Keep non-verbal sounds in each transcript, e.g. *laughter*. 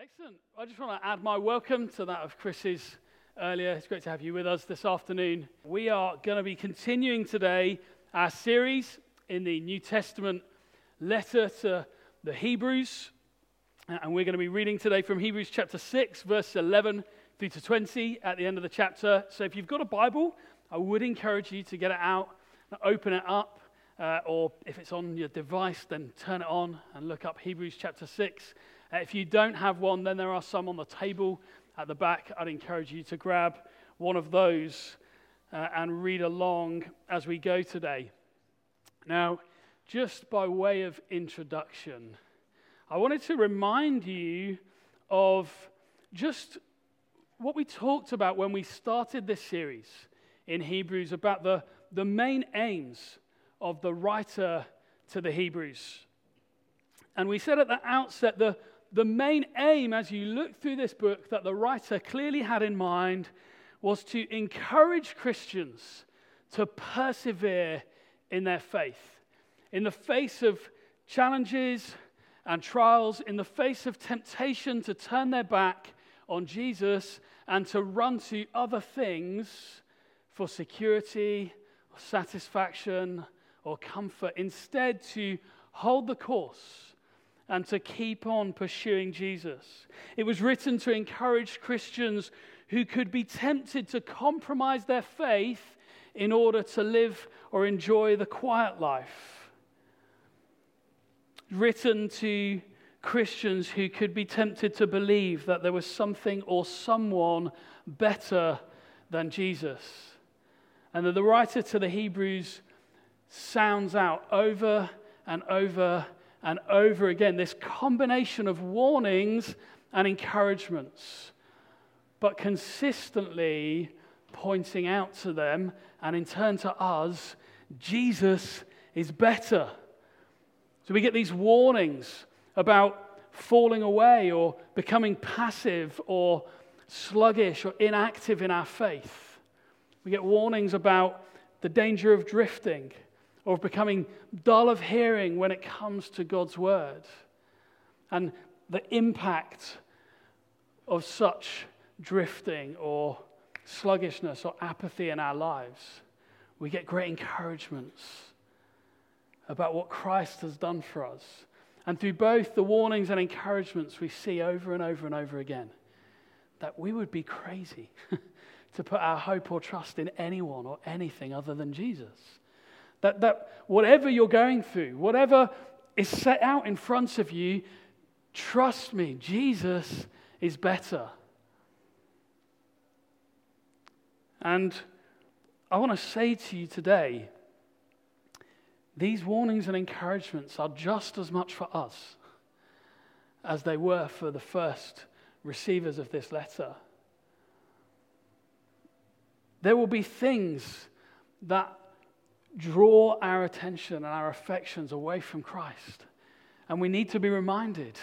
Excellent. I just want to add my welcome to that of Chris's earlier. It's great to have you with us this afternoon. We are going to be continuing today our series in the New Testament letter to the Hebrews. And we're going to be reading today from Hebrews chapter 6, verse 11 through to 20 at the end of the chapter. So if you've got a Bible, I would encourage you to get it out open it up. Uh, or if it's on your device, then turn it on and look up Hebrews chapter 6. Uh, if you don't have one, then there are some on the table at the back. I'd encourage you to grab one of those uh, and read along as we go today. Now, just by way of introduction, I wanted to remind you of just what we talked about when we started this series in Hebrews about the, the main aims of the writer to the Hebrews. And we said at the outset the, the main aim as you look through this book that the writer clearly had in mind was to encourage Christians to persevere in their faith. In the face of challenges and trials, in the face of temptation to turn their back on Jesus and to run to other things for security, or satisfaction, or comfort, instead, to hold the course and to keep on pursuing Jesus. It was written to encourage Christians who could be tempted to compromise their faith in order to live or enjoy the quiet life. Written to Christians who could be tempted to believe that there was something or someone better than Jesus. And that the writer to the Hebrews sounds out over and over and over again this combination of warnings and encouragements, but consistently pointing out to them and in turn to us, Jesus is better. So we get these warnings about falling away or becoming passive or sluggish or inactive in our faith. We get warnings about the danger of drifting or of becoming dull of hearing when it comes to God's word. And the impact of such drifting or sluggishness or apathy in our lives. We get great encouragements about what Christ has done for us. And through both the warnings and encouragements, we see over and over and over again that we would be crazy *laughs* to put our hope or trust in anyone or anything other than Jesus. That, that whatever you're going through, whatever is set out in front of you, trust me, Jesus is better. And I want to say to you today, these warnings and encouragements are just as much for us as they were for the first receivers of this letter. There will be things that draw our attention and our affections away from Christ. And we need to be reminded.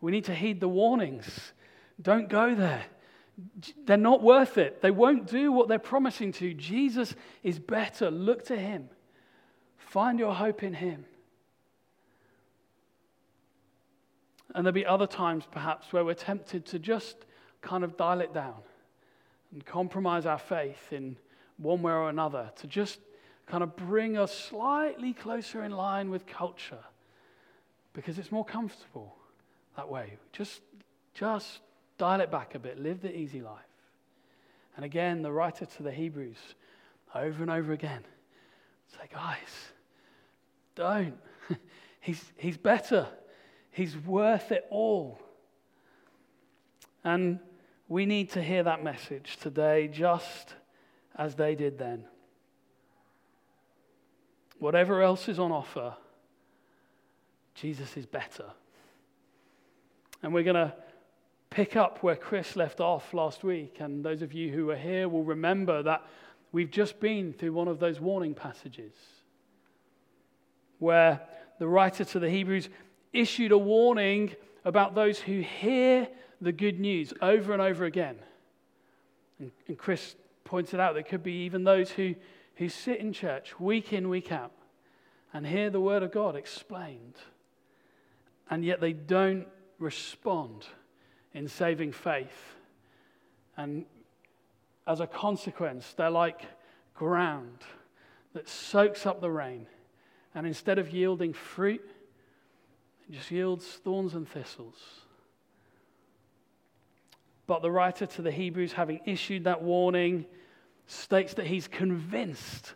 We need to heed the warnings. Don't go there. They're not worth it. They won't do what they're promising to. Jesus is better. Look to Him. Find your hope in Him. And there'll be other times, perhaps, where we're tempted to just kind of dial it down and compromise our faith in one way or another, to just kind of bring us slightly closer in line with culture because it's more comfortable that way. Just, just dial it back a bit, live the easy life. And again, the writer to the Hebrews, over and over again, say, guys, don't. *laughs* he's, he's better. He's worth it all. And we need to hear that message today just as they did then whatever else is on offer, Jesus is better. And we're going to pick up where Chris left off last week. And those of you who are here will remember that we've just been through one of those warning passages where the writer to the Hebrews issued a warning about those who hear the good news over and over again. And, Chris pointed out there could be even those who who sit in church week in, week out, and hear the Word of God explained, and yet they don't respond in saving faith. And as a consequence, they're like ground that soaks up the rain. And instead of yielding fruit, it just yields thorns and thistles. But the writer to the Hebrews, having issued that warning, states that he's convinced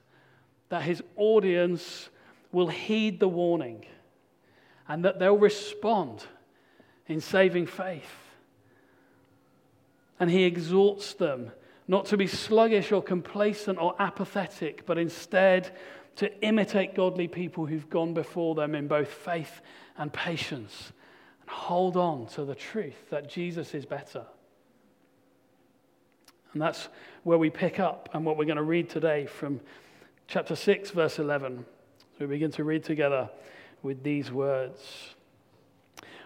that his audience will heed the warning and that they'll respond in saving faith. And he exhorts them not to be sluggish or complacent or apathetic, but instead to imitate godly people who've gone before them in both faith and patience and hold on to the truth that Jesus is better. And that's where we pick up and what we're going to read today from chapter 6, verse 11. So we begin to read together with these words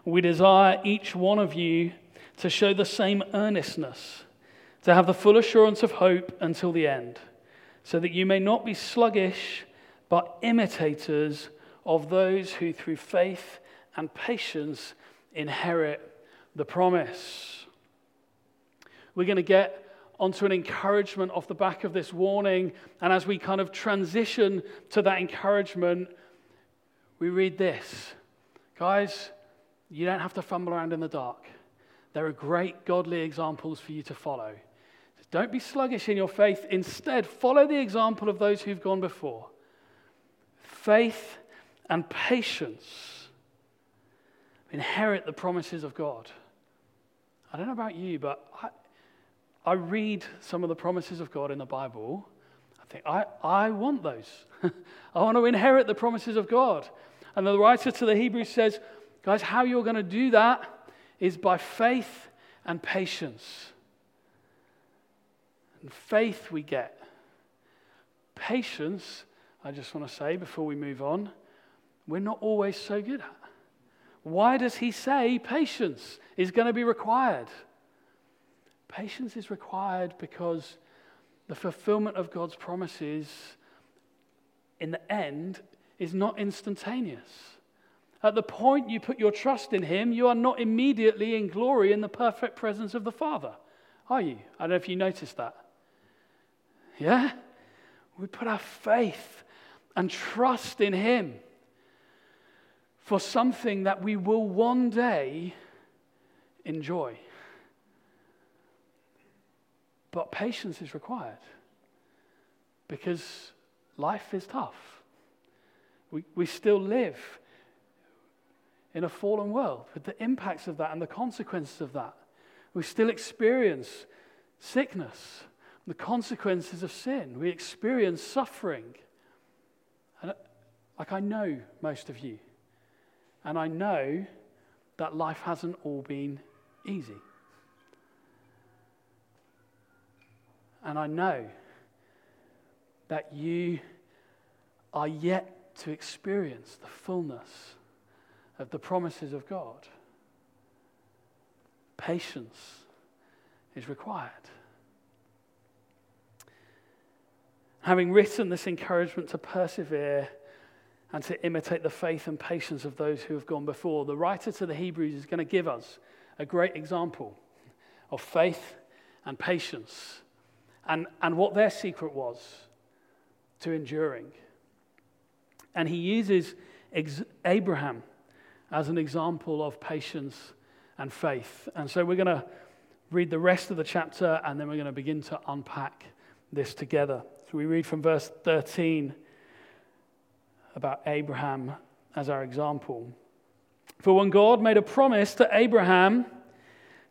We desire each one of you to show the same earnestness, to have the full assurance of hope until the end, so that you may not be sluggish, but imitators of those who through faith and patience inherit the promise. We're going to get onto an encouragement off the back of this warning. And as we kind of transition to that encouragement, we read this Guys, you don't have to fumble around in the dark. There are great godly examples for you to follow. Don't be sluggish in your faith. Instead, follow the example of those who've gone before. Faith and patience inherit the promises of God. I don't know about you, but I, I read some of the promises of God in the Bible. I think, I, I want those. *laughs* I want to inherit the promises of God. And the writer to the Hebrews says, guys, how you're going to do that is by faith and patience. And faith we get. Patience, I just want to say before we move on, we're not always so good at. Why does he say patience is going to be required? Patience is required because the fulfillment of God's promises in the end is not instantaneous. At the point you put your trust in Him, you are not immediately in glory in the perfect presence of the Father, are you? I don't know if you noticed that. Yeah? We put our faith and trust in Him for something that we will one day enjoy. But patience is required because life is tough. We, we still live in a fallen world with the impacts of that and the consequences of that. We still experience sickness, the consequences of sin. We experience suffering. And uh, like I know most of you, and I know that life hasn't all been easy. And I know that you are yet to experience the fullness of the promises of God. Patience is required. Having written this encouragement to persevere and to imitate the faith and patience of those who have gone before, the writer to the Hebrews is going to give us a great example of faith and patience and, and what their secret was to enduring. And he uses ex- Abraham as an example of patience and faith. And so we're going to read the rest of the chapter and then we're going to begin to unpack this together. So we read from verse 13 about Abraham as our example. For when God made a promise to Abraham,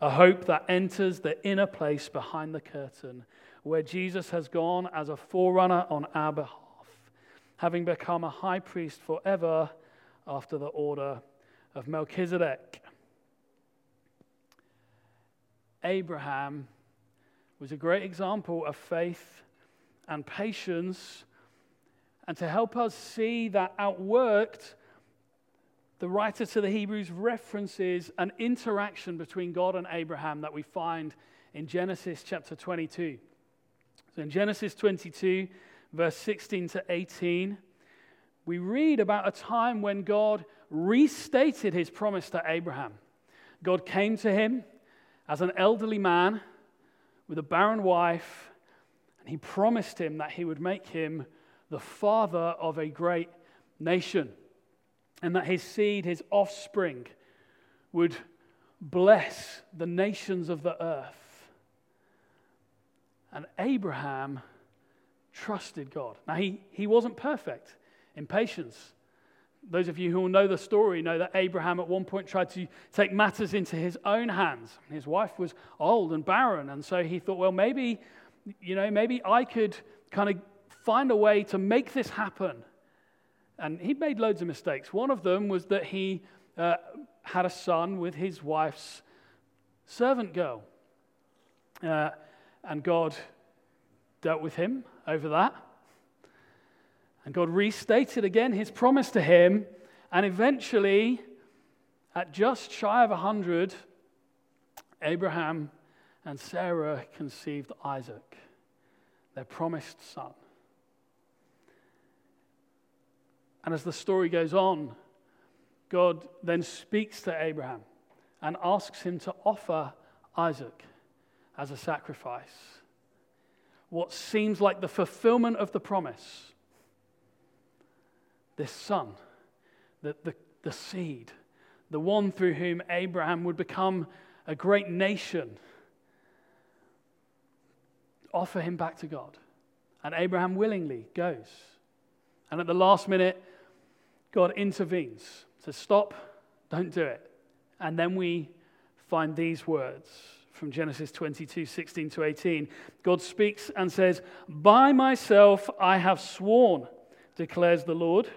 a hope that enters the inner place behind the curtain, where Jesus has gone as a forerunner on our behalf, having become a high priest forever after the order of Melchizedek. Abraham was a great example of faith and patience, and to help us see that outworked, the writer to the Hebrews references an interaction between God and Abraham that we find in Genesis chapter 22. So in Genesis 22, verse 16 to 18, we read about a time when God restated his promise to Abraham. God came to him as an elderly man with a barren wife, and he promised him that he would make him the father of a great nation, and that his seed, his offspring, would bless the nations of the earth. And Abraham trusted God. Now, he, he wasn't perfect in patience. Those of you who know the story know that Abraham at one point tried to take matters into his own hands. His wife was old and barren, and so he thought, well, maybe, you know, maybe I could kind of find a way to make this happen. And he made loads of mistakes. One of them was that he uh, had a son with his wife's servant girl. Uh, and God dealt with him over that. And God restated again his promise to him. And eventually, at just shy of 100, Abraham and Sarah conceived Isaac, their promised son. And as the story goes on, God then speaks to Abraham and asks him to offer Isaac as a sacrifice. What seems like the fulfillment of the promise this son, the, the, the seed, the one through whom Abraham would become a great nation, offer him back to God. And Abraham willingly goes. And at the last minute, God intervenes, says, Stop, don't do it. And then we find these words from Genesis 22 16 to 18. God speaks and says, By myself I have sworn, declares the Lord.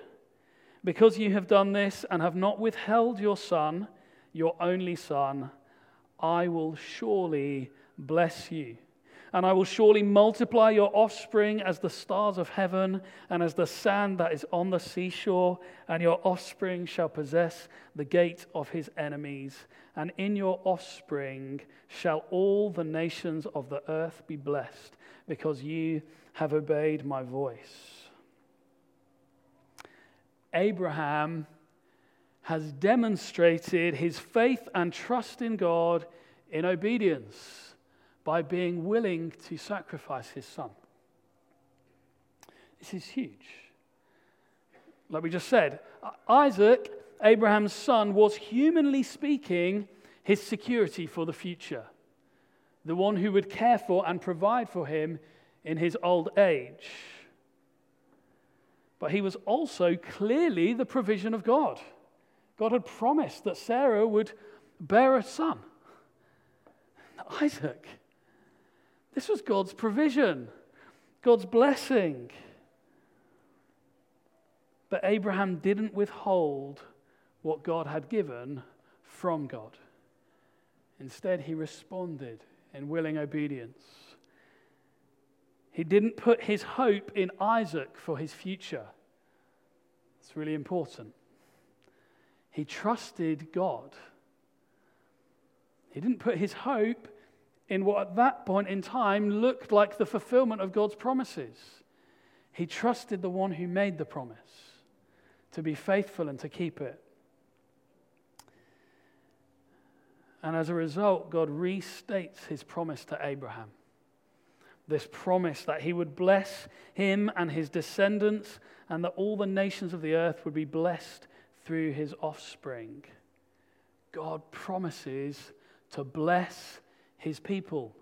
Because you have done this and have not withheld your son, your only son, I will surely bless you. And I will surely multiply your offspring as the stars of heaven and as the sand that is on the seashore. And your offspring shall possess the gate of his enemies. And in your offspring shall all the nations of the earth be blessed, because you have obeyed my voice. Abraham has demonstrated his faith and trust in God in obedience by being willing to sacrifice his son. This is huge. Like we just said, Isaac, Abraham's son, was humanly speaking his security for the future, the one who would care for and provide for him in his old age but he was also clearly the provision of God. God had promised that Sarah would bear a son, Isaac. This was God's provision, God's blessing. But Abraham didn't withhold what God had given from God. Instead, he responded in willing obedience. He didn't put his hope in Isaac for his future. It's really important. He trusted God. He didn't put his hope in what at that point in time looked like the fulfillment of God's promises. He trusted the one who made the promise to be faithful and to keep it. And as a result, God restates his promise to Abraham this promise that he would bless him and his descendants, and that all the nations of the earth would be blessed through his offspring. God promises to bless his people,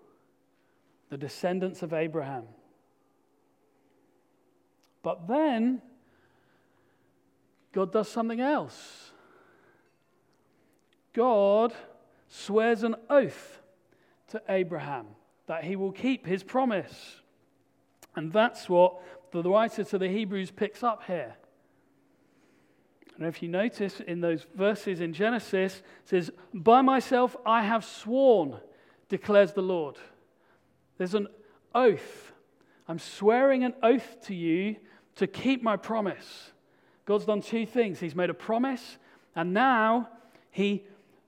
the descendants of Abraham. But then, God does something else. God swears an oath to Abraham that he will keep his promise. And that's what the writer to the Hebrews picks up here. And if you notice in those verses in Genesis, it says, By myself I have sworn, declares the Lord. There's an oath. I'm swearing an oath to you to keep my promise. God's done two things. He's made a promise, and now he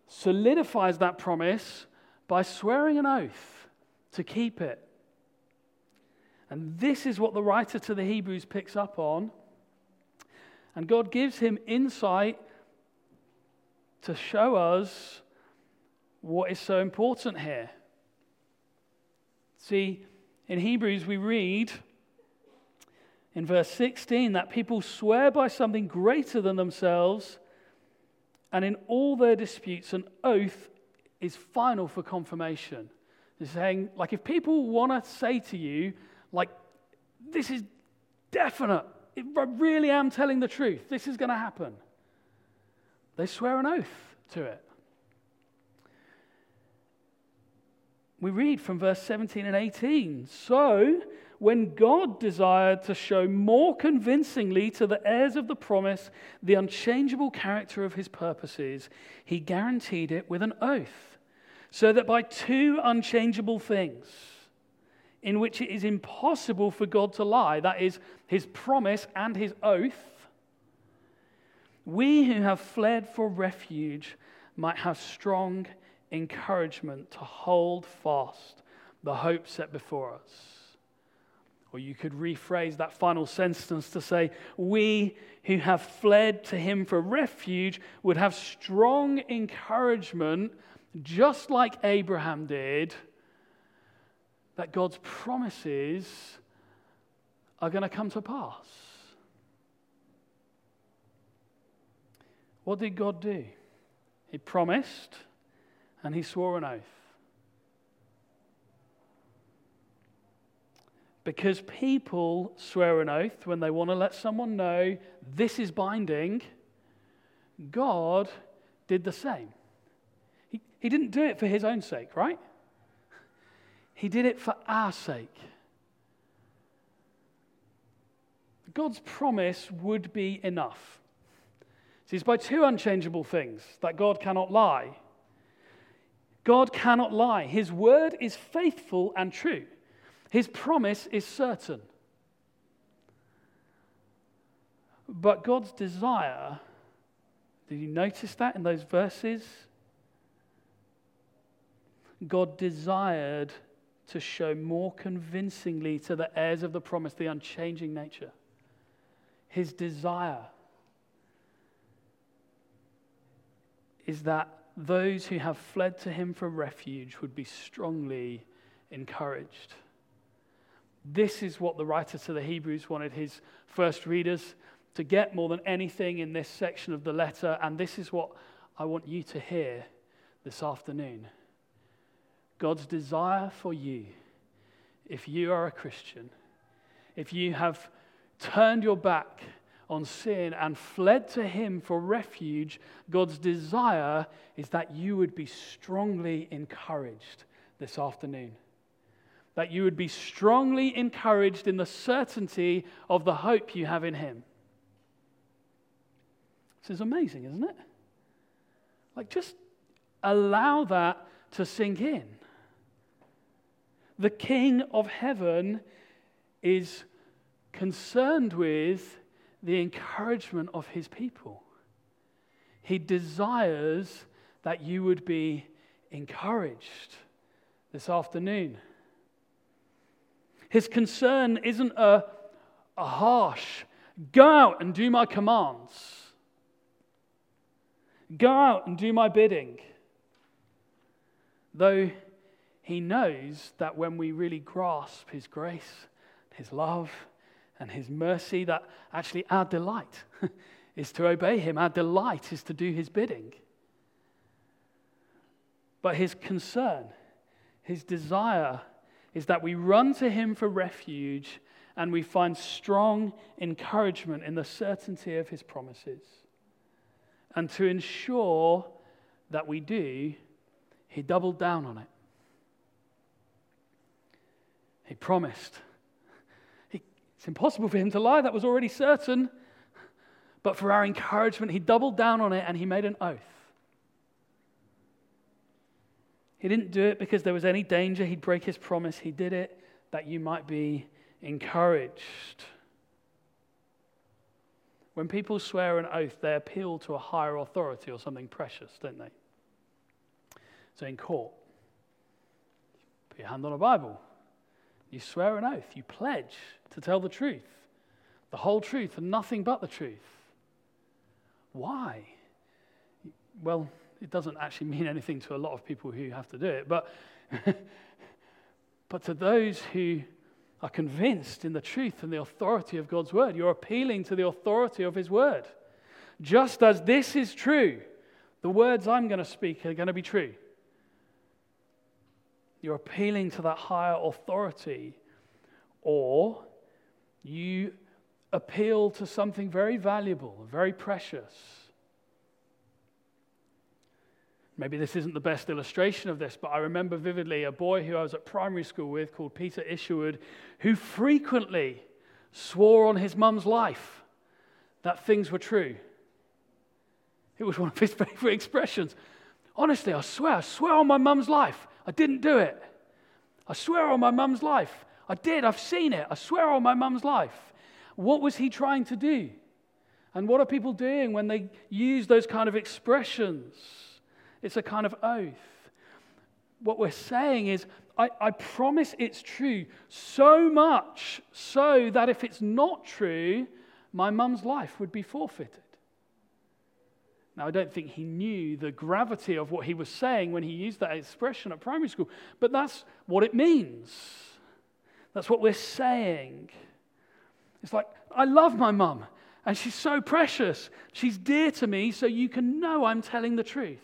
solidifies that promise by swearing an oath to keep it. And this is what the writer to the Hebrews picks up on. And God gives him insight to show us what is so important here. See, in Hebrews, we read in verse 16 that people swear by something greater than themselves, and in all their disputes, an oath is final for confirmation. They're saying, like, if people want to say to you, like, this is definite, I really am telling the truth, this is going to happen, they swear an oath to it. We read from verse 17 and 18. So, when God desired to show more convincingly to the heirs of the promise the unchangeable character of his purposes, he guaranteed it with an oath, so that by two unchangeable things, in which it is impossible for God to lie, that is, his promise and his oath, we who have fled for refuge might have strong encouragement to hold fast the hope set before us. Or you could rephrase that final sentence to say, We who have fled to him for refuge would have strong encouragement, just like Abraham did, that God's promises are going to come to pass. What did God do? He promised and he swore an oath. Because people swear an oath when they want to let someone know this is binding, God did the same. He, he didn't do it for his own sake, right? He did it for our sake. God's promise would be enough. See, it's by two unchangeable things that God cannot lie. God cannot lie. His word is faithful and true. His promise is certain. But God's desire, did you notice that in those verses? God desired to show more convincingly to the heirs of the promise the unchanging nature. His desire is that those who have fled to him for refuge would be strongly encouraged. This is what the writer to the Hebrews wanted his first readers to get more than anything in this section of the letter, and this is what I want you to hear this afternoon. God's desire for you, if you are a Christian, if you have turned your back on sin and fled to Him for refuge, God's desire is that you would be strongly encouraged this afternoon that you would be strongly encouraged in the certainty of the hope you have in Him. This is amazing, isn't it? Like, just allow that to sink in. The King of heaven is concerned with the encouragement of his people. He desires that you would be encouraged this afternoon. His concern isn't a, a harsh, go out and do my commands, go out and do my bidding. Though he knows that when we really grasp his grace, his love, and his mercy, that actually our delight *laughs* is to obey him, our delight is to do his bidding. But his concern, his desire, is that we run to him for refuge and we find strong encouragement in the certainty of his promises. And to ensure that we do, he doubled down on it. He promised. It's impossible for him to lie, that was already certain. But for our encouragement, he doubled down on it and he made an oath. He didn't do it because there was any danger he'd break his promise. He did it that you might be encouraged. When people swear an oath, they appeal to a higher authority or something precious, don't they? So in court, put your hand on a Bible. You swear an oath. You pledge to tell the truth, the whole truth, and nothing but the truth. Why? Well, it doesn't actually mean anything to a lot of people who have to do it, but, *laughs* but to those who are convinced in the truth and the authority of God's word. You're appealing to the authority of His word. Just as this is true, the words I'm going to speak are going to be true. You're appealing to that higher authority, or you appeal to something very valuable, very precious Maybe this isn't the best illustration of this, but I remember vividly a boy who I was at primary school with called Peter Isherwood, who frequently swore on his mum's life that things were true. It was one of his *laughs* favorite expressions. Honestly, I swear, I swear on my mum's life, I didn't do it. I swear on my mum's life, I did, I've seen it. I swear on my mum's life. What was he trying to do? And what are people doing when they use those kind of expressions? It's a kind of oath. What we're saying is, I, I promise it's true, so much so that if it's not true, my mum's life would be forfeited. Now, I don't think he knew the gravity of what he was saying when he used that expression at primary school, but that's what it means. That's what we're saying. It's like, I love my mum, and she's so precious. She's dear to me, so you can know I'm telling the truth.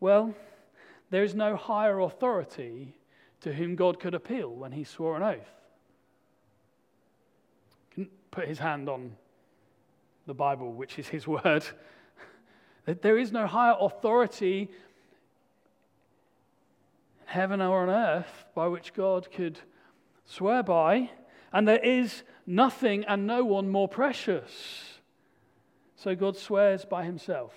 Well, there is no higher authority to whom God could appeal when he swore an oath. Can put his hand on the Bible, which is his *laughs* word. There is no higher authority in heaven or on earth by which God could swear by, and there is nothing and no one more precious. So God swears by himself.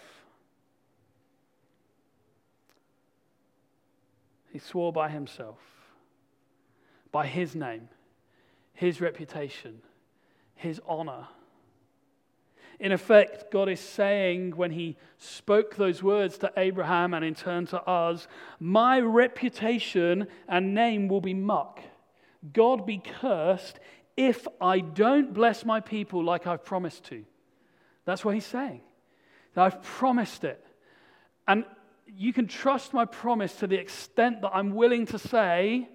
He swore by himself, by his name, his reputation, his honor. In effect, God is saying when he spoke those words to Abraham and in turn to us, My reputation and name will be muck. God be cursed if I don't bless my people like I've promised to. That's what he's saying. I've promised it. And you can trust my promise to the extent that I'm willing to say,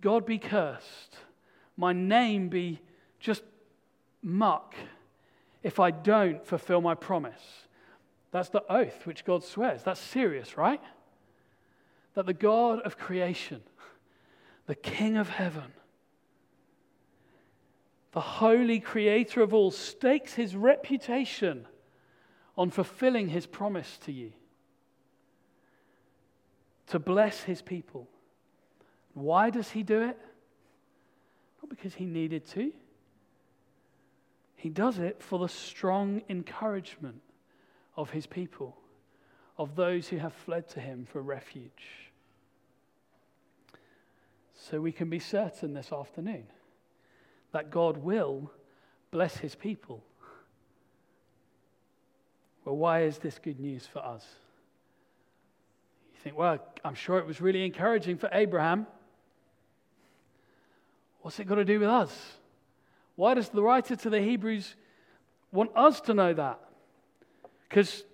God be cursed, my name be just muck if I don't fulfill my promise. That's the oath which God swears. That's serious, right? That the God of creation, the King of heaven, the holy creator of all, stakes his reputation on fulfilling his promise to you to bless his people. Why does he do it? Not because he needed to. He does it for the strong encouragement of his people, of those who have fled to him for refuge. So we can be certain this afternoon that God will bless his people. Well, why is this good news for us? You think, well, I'm sure it was really encouraging for Abraham. What's it got to do with us? Why does the writer to the Hebrews want us to know that? Because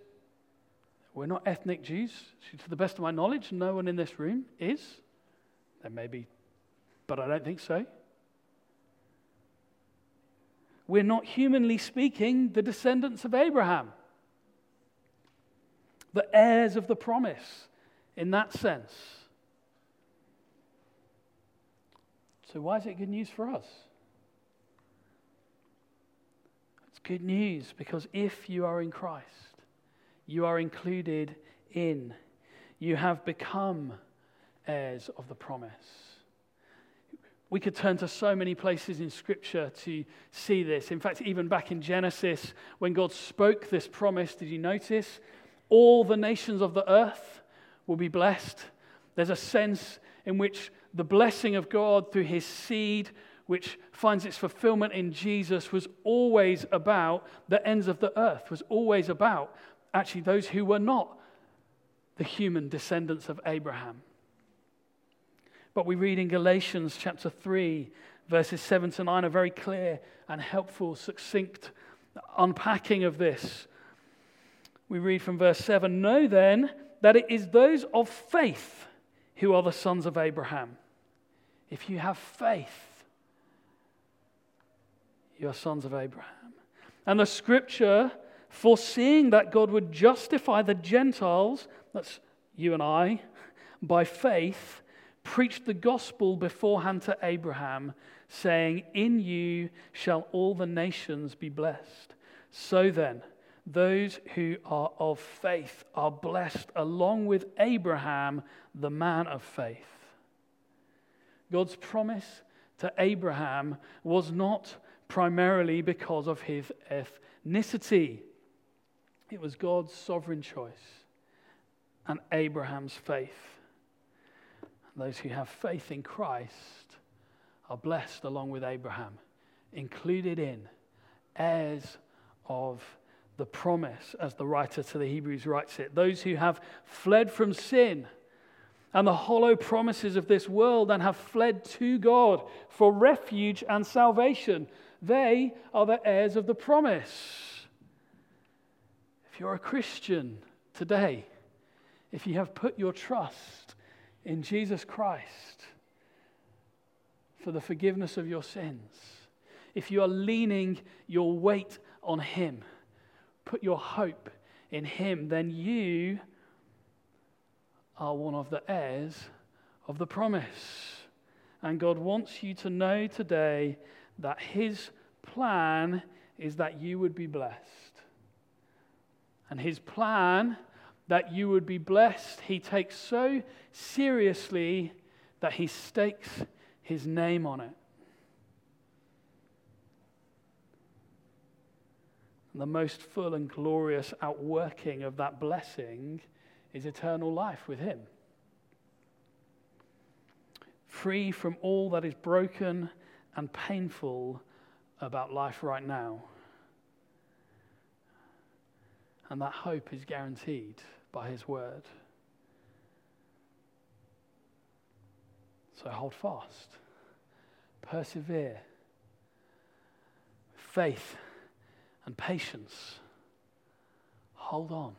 we're not ethnic Jews. To the best of my knowledge, no one in this room is. There may be, but I don't think so. We're not, humanly speaking, the descendants of Abraham, the heirs of the promise in that sense. So, why is it good news for us? It's good news because if you are in Christ, you are included in, you have become heirs of the promise. We could turn to so many places in Scripture to see this. In fact, even back in Genesis, when God spoke this promise, did you notice? All the nations of the earth will be blessed. There's a sense in which the blessing of God through his seed, which finds its fulfillment in Jesus, was always about the ends of the earth, was always about actually those who were not the human descendants of Abraham. But we read in Galatians chapter 3, verses 7 to 9, a very clear and helpful, succinct unpacking of this. We read from verse 7 Know then that it is those of faith who are the sons of Abraham. If you have faith, you are sons of Abraham. And the scripture, foreseeing that God would justify the Gentiles, that's you and I, by faith, preached the gospel beforehand to Abraham, saying, In you shall all the nations be blessed. So then, those who are of faith are blessed along with Abraham, the man of faith. God's promise to Abraham was not primarily because of his ethnicity, it was God's sovereign choice and Abraham's faith. Those who have faith in Christ are blessed along with Abraham, included in heirs of the promise, as the writer to the Hebrews writes it. Those who have fled from sin and the hollow promises of this world and have fled to God for refuge and salvation, they are the heirs of the promise. If you're a Christian today, if you have put your trust in Jesus Christ for the forgiveness of your sins, if you are leaning your weight on Him, put your hope in Him, then you are one of the heirs of the promise. And God wants you to know today that His plan is that you would be blessed. And His plan that you would be blessed, He takes so seriously that He stakes His name on it. And the most full and glorious outworking of that blessing is eternal life with Him. Free from all that is broken and painful about life right now. And that hope is guaranteed by His Word. So hold fast, persevere, faith and patience. Hold on.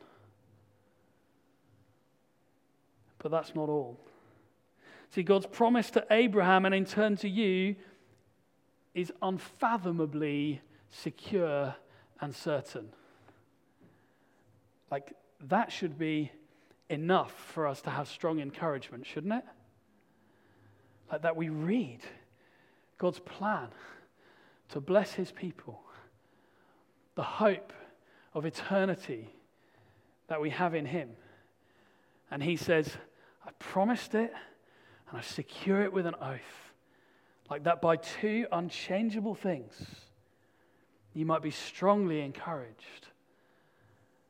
But that's not all. See, God's promise to Abraham and in turn to you is unfathomably secure and certain. Like, that should be enough for us to have strong encouragement, shouldn't it? Like that we read God's plan to bless his people the hope of eternity that we have in Him. And He says, I promised it and I secure it with an oath. Like that, by two unchangeable things, you might be strongly encouraged.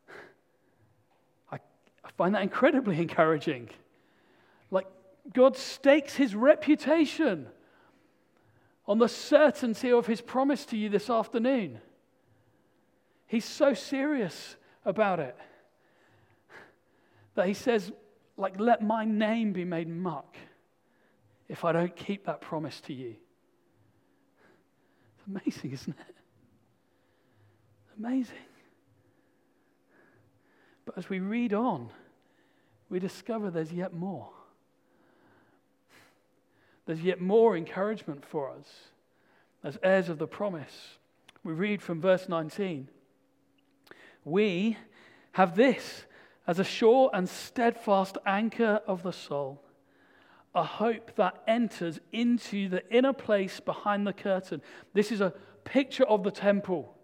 *laughs* I, I find that incredibly *laughs* encouraging. Like, God stakes his reputation on the certainty of his promise to you this afternoon. He's so serious about it that he says, like, let my name be made muck if I don't keep that promise to you. It's amazing, isn't it? Amazing. But as we read on, we discover there's yet more. There's yet more encouragement for us as heirs of the promise. We read from verse 19 we have this as a sure and steadfast anchor of the soul, a hope that enters into the inner place behind the curtain. This is a picture of the temple.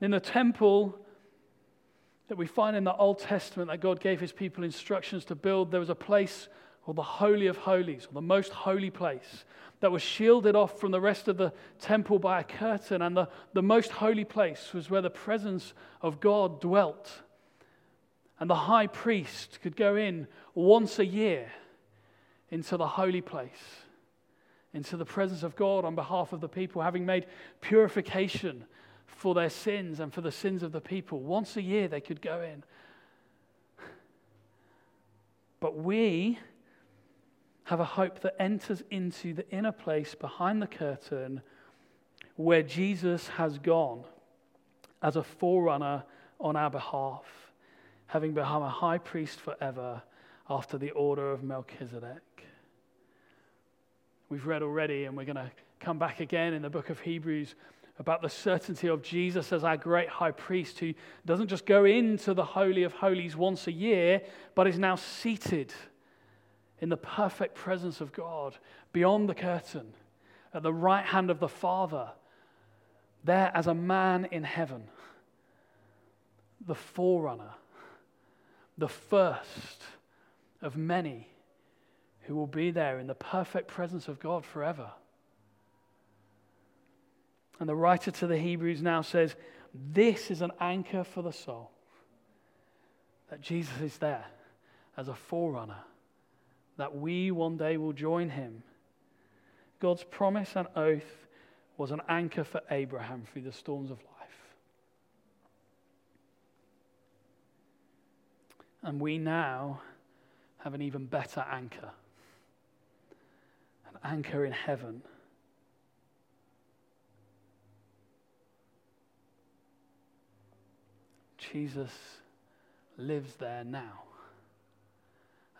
In the temple that we find in the Old Testament that God gave his people instructions to build, there was a place called the Holy of Holies, or the most holy place, that was shielded off from the rest of the temple by a curtain. And the, the most holy place was where the presence of God dwelt. And the high priest could go in once a year into the holy place, into the presence of God on behalf of the people, having made purification for their sins and for the sins of the people. Once a year they could go in. But we have a hope that enters into the inner place behind the curtain where Jesus has gone as a forerunner on our behalf, having become a high priest forever after the order of Melchizedek. We've read already, and we're going to come back again in the book of Hebrews about the certainty of Jesus as our great high priest who doesn't just go into the Holy of Holies once a year, but is now seated in the perfect presence of God beyond the curtain at the right hand of the Father, there as a man in heaven, the forerunner, the first of many who will be there in the perfect presence of God forever. And the writer to the Hebrews now says, This is an anchor for the soul. That Jesus is there as a forerunner, that we one day will join him. God's promise and oath was an anchor for Abraham through the storms of life. And we now have an even better anchor an anchor in heaven. Jesus lives there now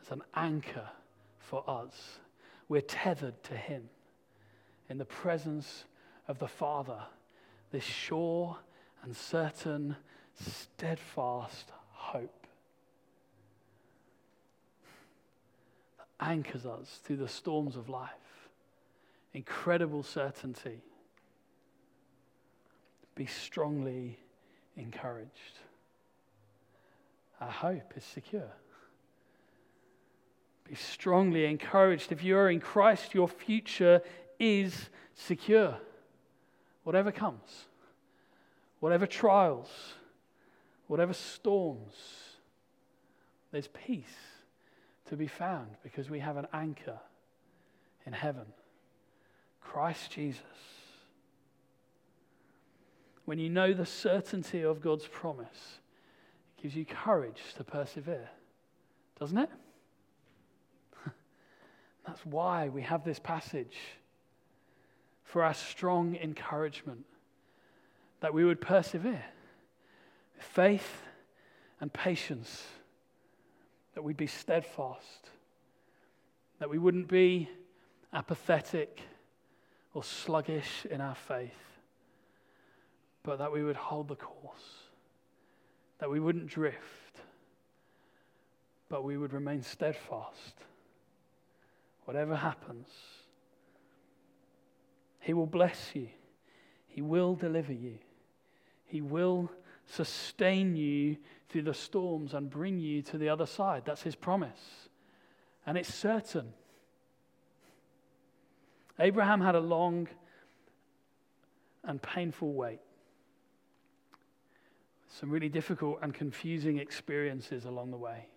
as an anchor for us. We're tethered to him in the presence of the Father, this sure and certain, steadfast hope. Anchors us through the storms of life. Incredible certainty. Be strongly encouraged. Our hope is secure. Be strongly encouraged. If you are in Christ, your future is secure. Whatever comes, whatever trials, whatever storms, there's peace to be found because we have an anchor in heaven Christ Jesus. When you know the certainty of God's promise, it gives you courage to persevere, doesn't it? *laughs* That's why we have this passage for our strong encouragement that we would persevere. With faith and patience that we'd be steadfast, that we wouldn't be apathetic or sluggish in our faith, but that we would hold the course, that we wouldn't drift, but we would remain steadfast. Whatever happens, He will bless you, He will deliver you, He will sustain you through the storms and bring you to the other side. That's his promise. And it's certain. Abraham had a long and painful wait. Some really difficult and confusing experiences along the way.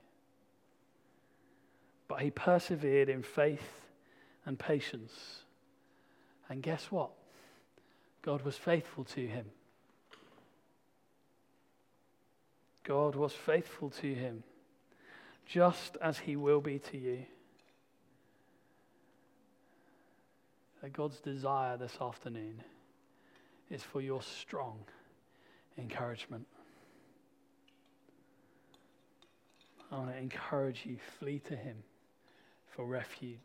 But he persevered in faith and patience. And guess what? God was faithful to him. God was faithful to him, just as he will be to you. That God's desire this afternoon is for your strong encouragement. I want to encourage you flee to him for refuge.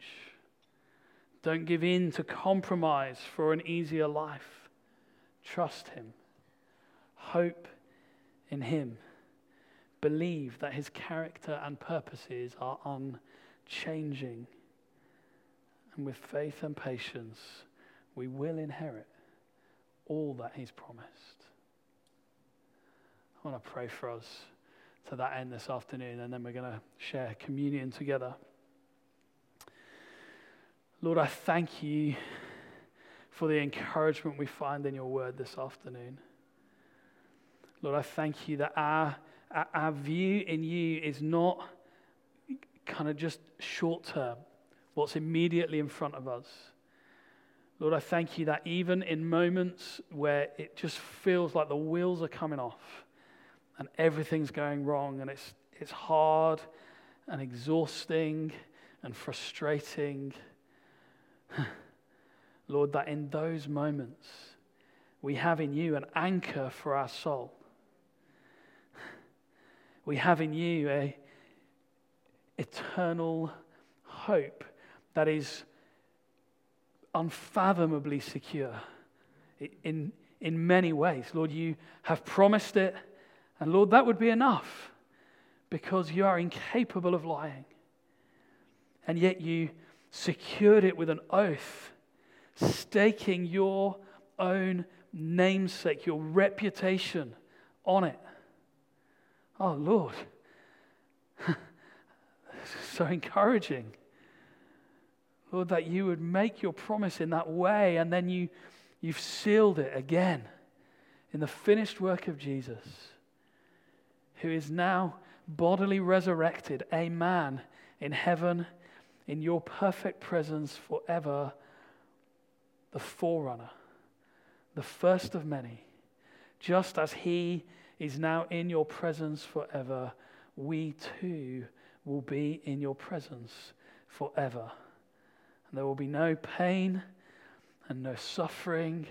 Don't give in to compromise for an easier life. Trust him. Hope in him believe that his character and purposes are unchanging. And with faith and patience, we will inherit all that He's promised. I want to pray for us to that end this afternoon, and then we're going to share communion together. Lord, I thank you for the encouragement we find in your word this afternoon. Lord, I thank you that our, our view in you is not kind of just short term, what's immediately in front of us. Lord, I thank you that even in moments where it just feels like the wheels are coming off and everything's going wrong and it's, it's hard and exhausting and frustrating, *sighs* Lord, that in those moments we have in you an anchor for our soul. We have in you a eternal hope that is unfathomably secure in, in many ways. Lord, you have promised it, and Lord, that would be enough because you are incapable of lying. And yet you secured it with an oath, staking your own namesake, your reputation on it. Oh, Lord. *laughs* so encouraging. Lord, that you would make your promise in that way and then you, you've sealed it again in the finished work of Jesus, who is now bodily resurrected, a man in heaven, in your perfect presence forever, the forerunner, the first of many. Just as he is now in your presence forever, we too will be in your presence forever. And there will be no pain and no suffering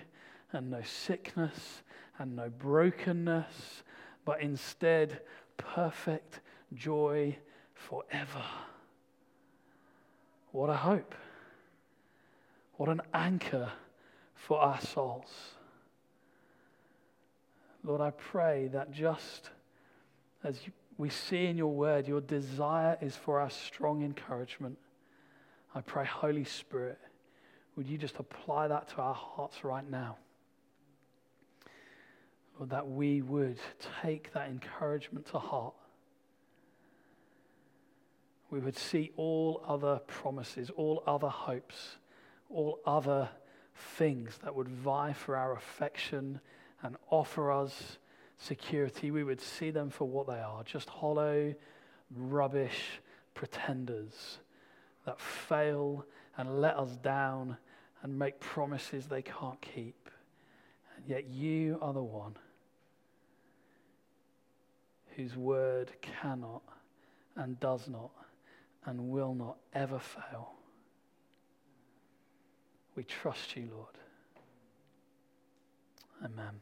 and no sickness and no brokenness, but instead perfect joy forever. What a hope! What an anchor for our souls. Lord, I pray that just as we see in your word, your desire is for our strong encouragement. I pray, Holy Spirit, would you just apply that to our hearts right now? Lord, that we would take that encouragement to heart. We would see all other promises, all other hopes, all other things that would vie for our affection and offer us security, we would see them for what they are just hollow, rubbish pretenders that fail and let us down and make promises they can't keep. And yet you are the one whose word cannot and does not and will not ever fail. We trust you, Lord. Amen.